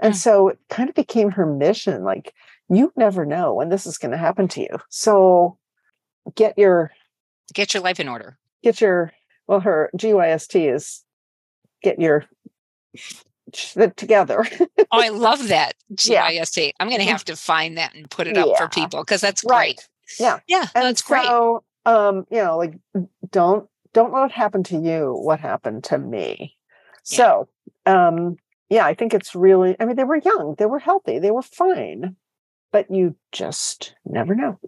And mm. so it kind of became her mission like, you never know when this is going to happen to you. So get your, get your life in order. Get your, well, her GYST is get your shit together. oh, I love that GYST. [LAUGHS] Yeah. I'm going to have to find that and put it up yeah. for people because that's great. Right. Yeah. Yeah. And that's so, great. Um, you know, like don't don't let it happen to you what happened to me. Yeah. So um yeah, I think it's really I mean, they were young, they were healthy, they were fine, but you just never know.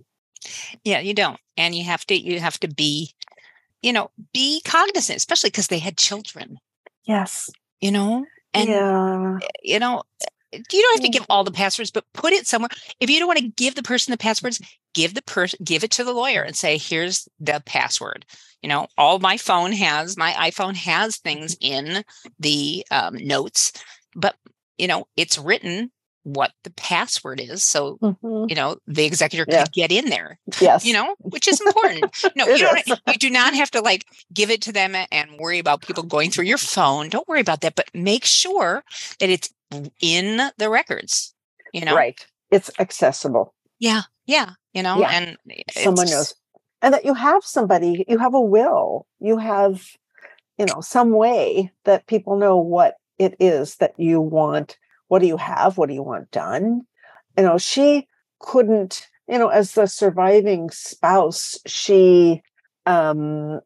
Yeah, you don't. And you have to you have to be, you know, be cognizant, especially because they had children. Yes. You know, and yeah. Eh, you know, eh, you don't have to give all the passwords, but put it somewhere. If you don't want to give the person the passwords, give the person give it to the lawyer and say, "Here's the password." You know, all my phone has my iPhone has things mm-hmm. in the um, notes, but you know, it's written what the password is, so mm-hmm. you know the executor yeah. could get in there. Yes, you know, which is important. [LAUGHS] No, you don't. you do not have to like give it to them and worry about people going through your phone. Don't worry about that, but make sure that it's in the records. You know, right? It's accessible. Yeah, yeah. You know, yeah. and someone knows, and that you have somebody, you have a will, you have, you know, some way that people know what it is that you want what do you have? What do you want done? You know she couldn't you know as the surviving spouse she um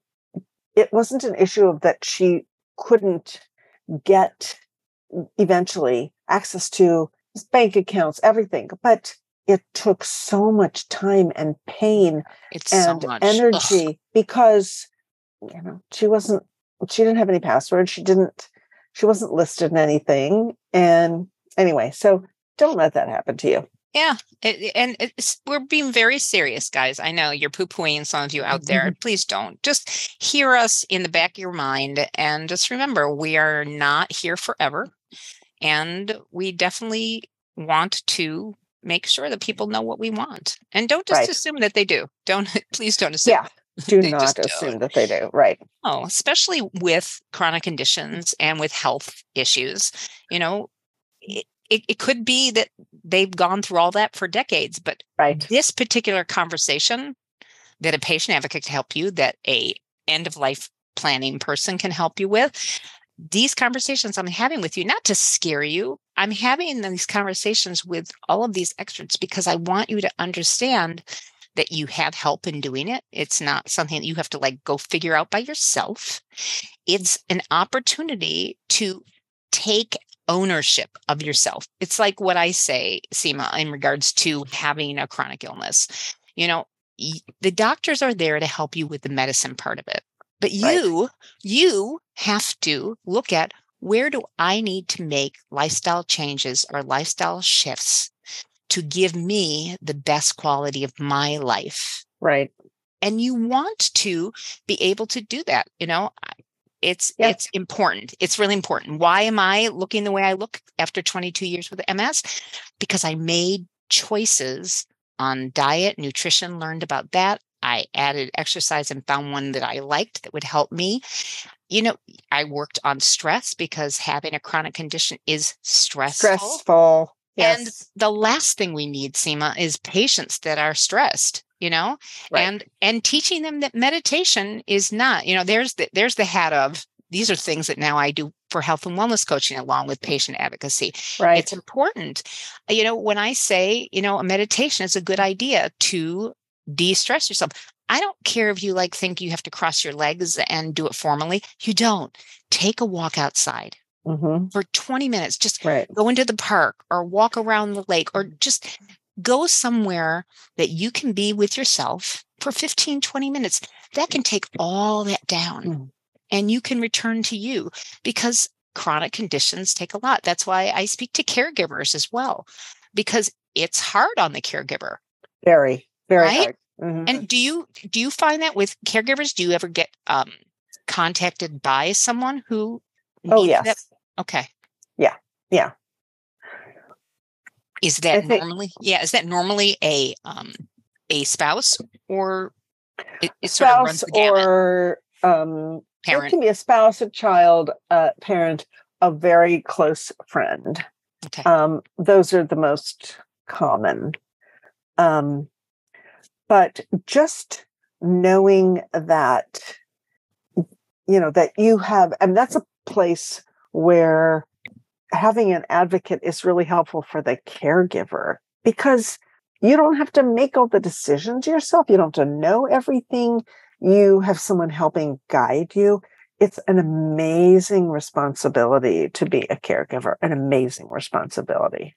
it wasn't an issue of that she couldn't get eventually access to bank accounts everything but it took so much time and pain it's and so energy Ugh. because you know she wasn't she didn't have any passwords she didn't she wasn't listed in anything and anyway, so don't let that happen to you. Yeah. It, and we're being very serious, guys. I know you're poo pooing some of you out there. Mm-hmm. Please don't. Just hear us in the back of your mind. And just remember, we are not here forever. And we definitely want to make sure that people know what we want. And don't just right. assume that they do. Don't, [LAUGHS] please don't assume. Yeah. [LAUGHS] do not assume don't. that they do. Right. Oh, especially with chronic conditions and with health issues. You know, it, it, it could be that they've gone through all that for decades, but Right. this particular conversation that a patient advocate can help you, that a end of life planning person can help you with, these conversations I'm having with you, not to scare you, I'm having these conversations with all of these experts because I want you to understand that you have help in doing it. It's not something that you have to like go figure out by yourself. It's an opportunity to take ownership of yourself. It's like what I say, Sima, in regards to having a chronic illness. You know, the doctors are there to help you with the medicine part of it. But Right. you, you have to look at where do I need to make lifestyle changes or lifestyle shifts to give me the best quality of my life? Right. And you want to be able to do that. You know, it's Yeah. it's important. It's really important. Why am I looking the way I look after 22 years with MS? Because I made choices on diet, nutrition, learned about that. I added exercise and found one that I liked that would help me. You know, I worked on stress because having a chronic condition is stressful. Stressful. And the last thing we need, Sima, is patients that are stressed, you know, Right. and and teaching them that meditation is not, you know, there's the there's the hat of these are things that now I do for health and wellness coaching along with patient advocacy. right. It's important. Uh, You know, when I say, you know, a meditation is a good idea to de-stress yourself. I don't care if you like think you have to cross your legs and do it formally. You don't. Take a walk outside hmm for 20 minutes. Just Right. go into the park or walk around the lake or just go somewhere that you can be with yourself for 15 20 minutes that can take all that down Mm. and you can return to you because chronic conditions take a lot that's why i speak to caregivers as well because it's hard on the caregiver Very, very Right? hard. Mhm. and do you do you find that with caregivers do you ever get um contacted by someone who oh yes. that? okay Yeah. Yeah. Is that think- normally? Yeah, is that normally a um a spouse or it, it sort of runs spouse or um it can be a spouse, a child, a parent, a very close friend. Okay. Um, those are the most common. Um, but just knowing that, you know, that you have, and that's a place where having an advocate is really helpful for the caregiver because you don't have to make all the decisions yourself. You don't have to know everything. You have someone helping guide you. It's an amazing responsibility to be a caregiver, an amazing responsibility.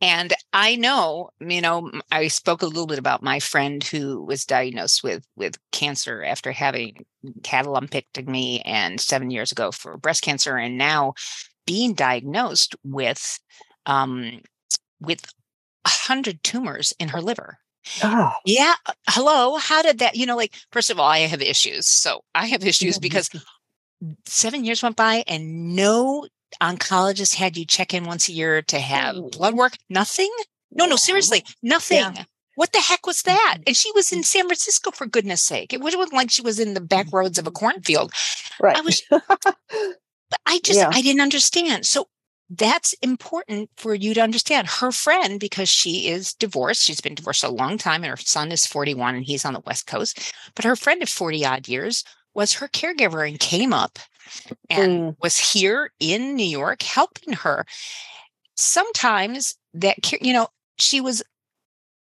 And I know, you know, I spoke a little bit about my friend who was diagnosed with with cancer after having had a lumpectomy and seven years ago for breast cancer, and now being diagnosed with um with a hundred tumors in her liver. Oh, Yeah. uh, Hello. How did that, you know, like, first of all, I have issues. So I have issues because seven years went by and no oncologist had you check in once a year to have Oh. blood work. Nothing. No, no, seriously, nothing. What the heck was that? And she was in San Francisco for goodness sake. It wasn't like she was in the back roads of a cornfield. right. I was [LAUGHS] [LAUGHS] But I just Yeah. I didn't understand. So that's important for you to understand. Her friend, because she is divorced, she's been divorced a long time, and her son is 41 and he's on the West Coast. But her friend of 40 odd years was her caregiver and came up and Mm, was here in New York helping her. Sometimes that, you know, she was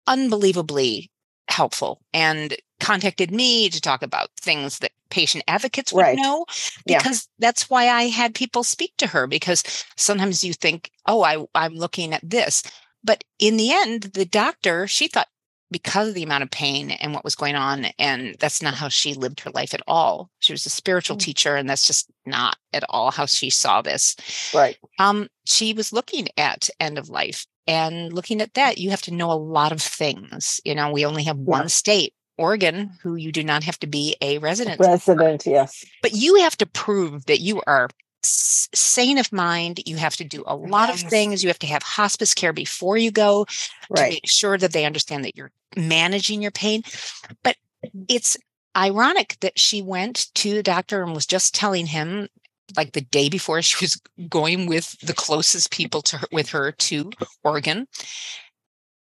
unbelievably helpful and contacted me to talk about things that patient advocates would Right. know Yeah. because that's why I had people speak to her because sometimes you think, oh, I, I'm looking at this. But in the end, the doctor, she thought because of the amount of pain and what was going on, and that's not how she lived her life at all. She was a spiritual Mm. teacher, and that's just not at all how she saw this. right. Um, she was looking at end of life and looking at that, you have to know a lot of things. You know, we only have one state, Oregon, who you do not have to be a resident Resident, yes. but you have to prove that you are s- sane of mind you have to do a lot of things you have to have hospice care before you go to make sure that they understand that you're managing your pain. But mm-hmm. it's ironic that she went to the doctor and was just telling him like the day before she was going with the closest people to her with her to Oregon.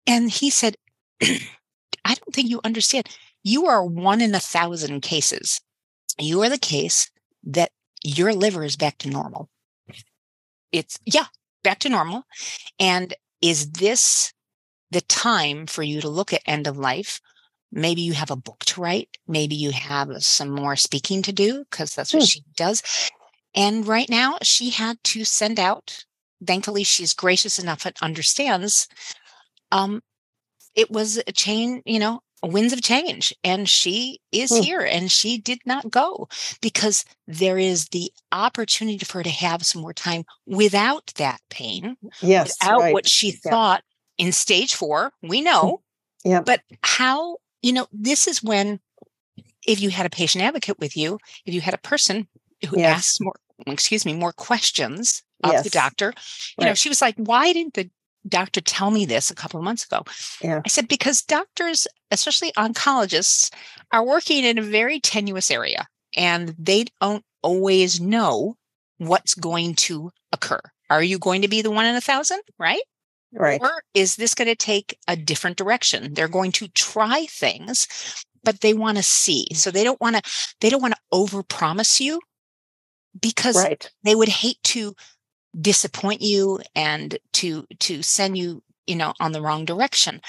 And he said, [CLEARS THROAT] I don't think you understand. You are one in a thousand cases. You are the case that your liver is back to normal. It's, yeah, back to normal. And is this the time for you to look at end of life? Maybe you have a book to write. Maybe you have some more speaking to do because that's what hmm. she does. And right now, she had to send out, thankfully, she's gracious enough and understands. Um, it was a chain, you know, winds of change. And she is hmm. here and she did not go because there is the opportunity for her to have some more time without that pain. Yes. Without right. what she yeah. thought in stage four. We know. Yeah. But how, you know, this is when if you had a patient advocate with you, if you had a person who yes. asked more, excuse me, more questions of yes. the doctor. You right. know, she was like, why didn't the doctor tell me this a couple of months ago? Yeah. I said, because doctors, especially oncologists, are working in a very tenuous area and they don't always know what's going to occur. Are you going to be the one in a thousand? Right. Right. Or is this going to take a different direction? They're going to try things, but they want to see. So they don't want to, they don't want to overpromise you because right. they would hate to disappoint you and to to send you you know on the wrong direction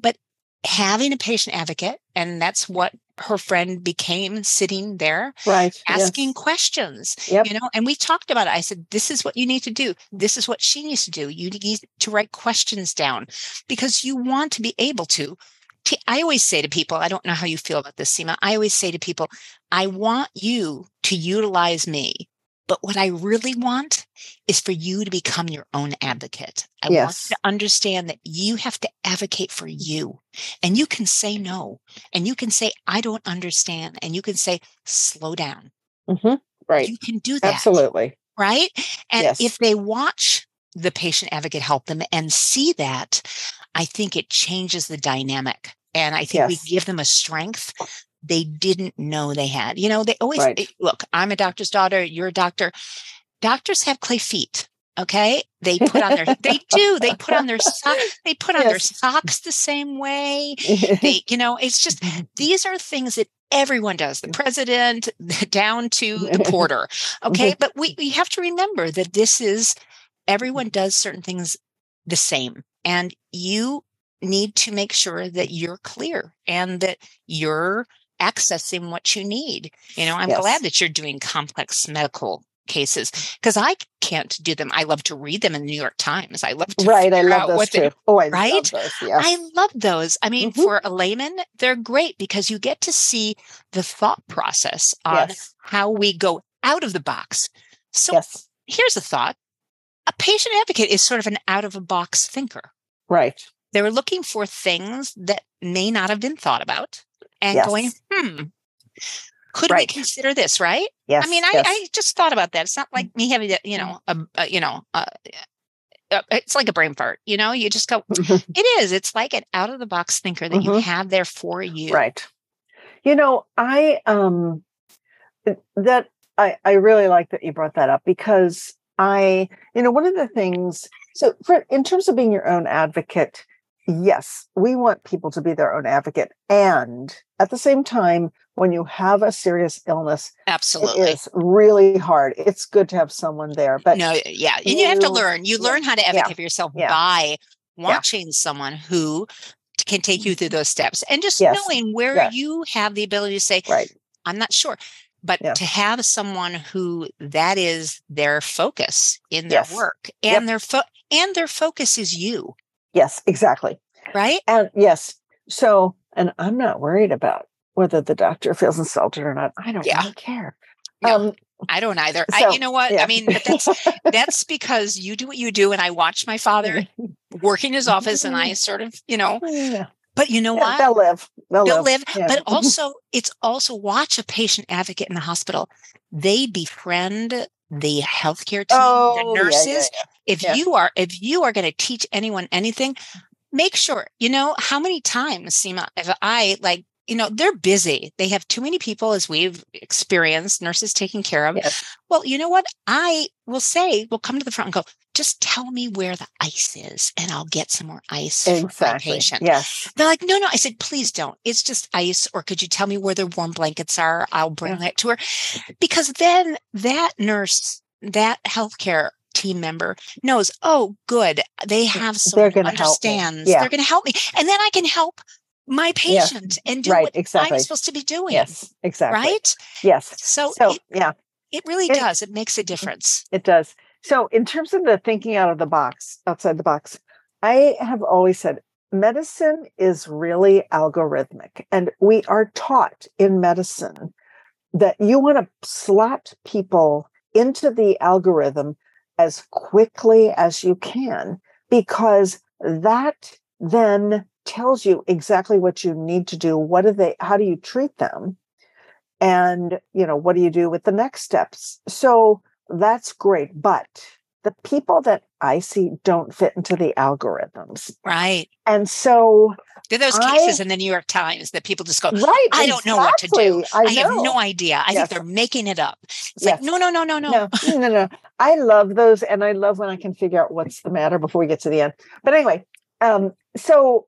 but having a patient advocate and that's what her friend became sitting there right asking yes. questions yep. you know and we talked about it i said this is what you need to do this is what she needs to do you need to write questions down because you want to be able to I always say to people, I don't know how you feel about this, Sima. I always say to people, I want you to utilize me. But what I really want is for you to become your own advocate. I yes. want you to understand that you have to advocate for you. And you can say no. And you can say, I don't understand. And you can say, slow down. Mm-hmm. Right. You can do that. Absolutely. Right. And yes. if they watch the patient advocate help them and see that, I think it changes the dynamic. And I think yes. we give them a strength they didn't know they had. You know, they always right. Eh, look, I'm a doctor's daughter, you're a doctor. Doctors have clay feet. Okay. They put on their, they do, they put on their socks, [LAUGHS] they put on yes. their socks the same way. They, [LAUGHS] you know, it's just, [LAUGHS] these are things that everyone does, the president down to the porter. Okay. But we, we have to remember that this is, everyone does certain things the same. And you need to make sure that you're clear and that you're accessing what you need. You know, I'm yes. glad that you're doing complex medical cases because I can't do them. I love to read them in the New York Times. I love to right. I love those too. They, oh, I right? love those. Yeah. I love those. I mean, mm-hmm. for a layman, they're great because you get to see the thought process on yes. how we go out of the box. So yes. here's a thought: a patient advocate is sort of an out of the box thinker. Right. They're looking for things that may not have been thought about and yes. going, hmm, could right. we consider this? Right? Yes. I mean, yes. I, I, just thought about that. It's not like mm. me having, to, you know, a, a you know, a, it's like a brain fart. You know, you just go. [LAUGHS] Mm-hmm. it is. It's like an out of the box thinker that mm-hmm. you have there for you. Right. You know, I um that I I really like that you brought that up because I you know one of the things so for in terms of being your own advocate yes, we want people to be their own advocate. And at the same time, when you have a serious illness, absolutely, it's really hard. It's good to have someone there. But no, yeah, and you, you have to learn. You learn how to advocate yeah, for yourself yeah, by watching yeah. someone who can take you mm-hmm. through those steps and just yes, knowing where yes. you have the ability to say, right. I'm not sure. But to have someone who that is their focus in their yes. work and yep. their fo- and their focus is you Yes, exactly. Right? And yes. So, and I'm not worried about whether the doctor feels insulted or not. I don't yeah. really care. No, um, I don't either. So, I, you know what? Yeah. I mean, that's that's because you do what you do, and I watch my [LAUGHS] father work in his office, and I [LAUGHS] sort of, you know. Yeah. But you know yeah, what? They'll live. They'll, they'll live. live. But mm-hmm. also, it's also watch a patient advocate in the hospital. They befriend the healthcare team, oh, the nurses. If you are if you are going to teach anyone anything, make sure you know how many times, Sima, if I like you know, they're busy. They have too many people, as we've experienced, nurses taking care of. Yes. Well, you know what? I will say, we'll come to the front and go, just tell me where the ice is and I'll get some more ice for my patient. Yes. They're like, no, no. I said, please don't. It's just ice. Or could you tell me where the warm blankets are? I'll bring Yeah. that to her. Because then that nurse, that healthcare team member knows, oh, good. They have someone who understands. Yeah. They're going to help me. And then I can help my Yes. patient and do Right, what exactly. I'm supposed to be doing. Yes. Exactly. Right. Yes. So, So it, yeah, it really it- does. It makes a mm, difference. it does. So in terms of the thinking out of the box, outside the box, I have always said medicine is really algorithmic. And we are taught in medicine that you want to slot people into the algorithm as quickly as you can, because that then tells you exactly what you need to do. What do they, how do you treat them? And, you know, what do you do with the next steps? So that's great. But the people that I see don't fit into the algorithms. Right. And so, There are those I- cases in the New York Times that people just go, right. I don't know what to do. exactly. I, have no idea. I Yes. think they're making it up. It's Yes. like, no, no, no, no, no. no, no, no. I love those, and I love when I can figure out what's the matter before we get to the end. But anyway, um, so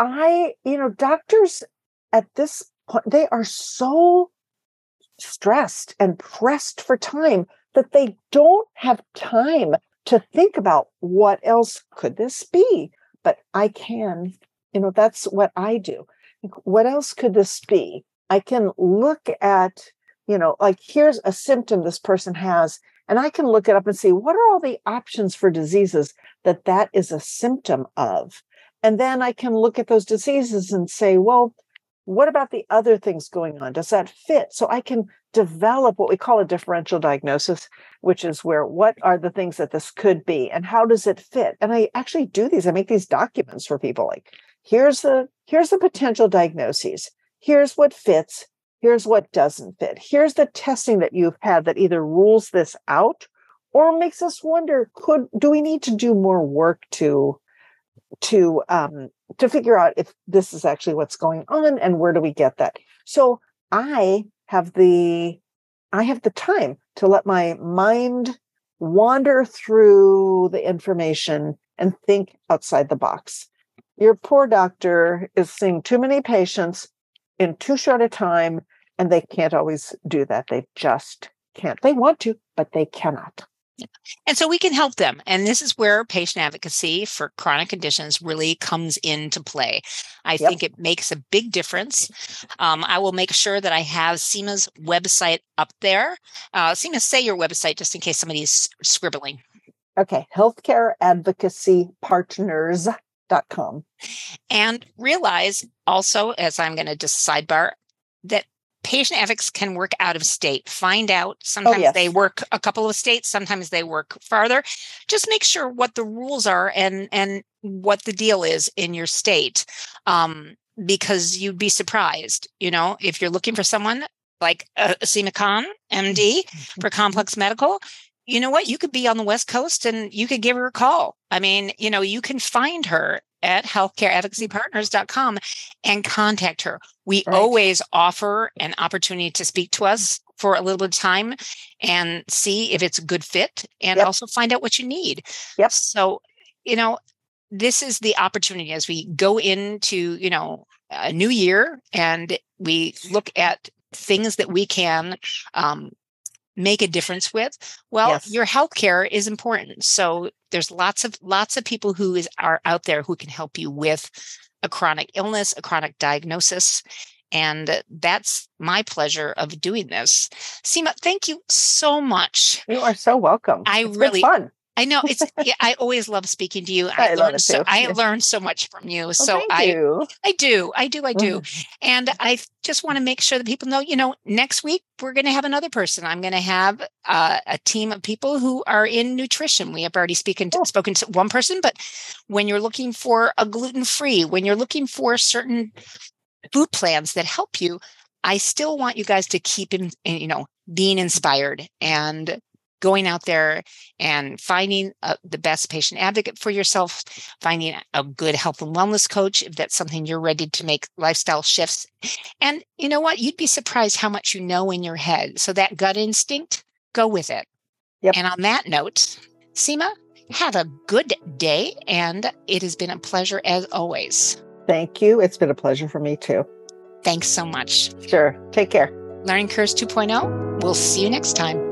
I, you know, doctors at this point they are so stressed and pressed for time that they don't have time to think about what else could this be. But I can, you know, that's what I do. What else could this be? I can look at you know, like here's a symptom this person has, and I can look it up and see what are all the options for diseases that that is a symptom of. And then I can look at those diseases and say, well, what about the other things going on? Does that fit? So I can develop what we call a differential diagnosis, which is where what are the things that this could be and how does it fit? And I actually do these, I make these documents for people like here's the here's the potential diagnoses. Here's what fits here's what doesn't fit here's the testing that you've had that either rules this out or makes us wonder could do we need to do more work to to um to figure out if this is actually what's going on and where do we get that. So i have the i have the time to let my mind wander through the information and think outside the box. Your poor doctor is seeing too many patients in too short a time and they can't always do that. They just can't. They want to but they cannot And so we can help them. And this is where patient advocacy for chronic conditions really comes into play. I Yep. think it makes a big difference. Um, I will make sure that I have Sima's website up there. Uh, Sima, say your website just in case somebody's scribbling. okay healthcare advocacy partners.com And realize also, as I'm going to just sidebar, that patient advocates can work out of state. Find out. Sometimes yes. they work a couple of states, sometimes they work farther. Just make sure what the rules are and and what the deal is in your state. Um, because you'd be surprised, you know, if you're looking for someone like uh, a Sima Kahn, MD, for complex medical, you know what? You could be on the West Coast and you could give her a call. I mean, you know, you can find her at healthcareadvocacypartners.com and contact her. We Right. always offer an opportunity to speak to us for a little bit of time and see if it's a good fit and Yep. also find out what you need. Yep. So, you know, this is the opportunity as we go into, you know, a new year and we look at things that we can um, make a difference with well Yes. your healthcare is important. So there's lots of lots of people who is are out there who can help you with a chronic illness a chronic diagnosis and that's my pleasure of doing this. Sima thank you so much. You are so welcome. I It's really- fun i know it's yeah, i always love speaking to you I i, love learn so i Yeah. learn so much from you Well, so i you. i do i do i do Mhm. and I just want to make sure that people know, you know, next week we're going to have another person. I'm going to have uh, a team of people who are in nutrition. We have already spoken to, Oh. spoken to one person, but when you're looking for a gluten free, when you're looking for certain food plans that help you, I still want you guys to keep in, you know, being inspired and going out there and finding uh, the best patient advocate for yourself, finding a good health and wellness coach if that's something you're ready to make lifestyle shifts. And you know what? You'd be surprised how much you know in your head. So that gut instinct, go with it. Yep. And on that note, Sima, have a good day. And it has been a pleasure as always. Thank you. It's been a pleasure for me too. Thanks so much. Sure. Take care. Learning Curves 2.0. We'll see you next time.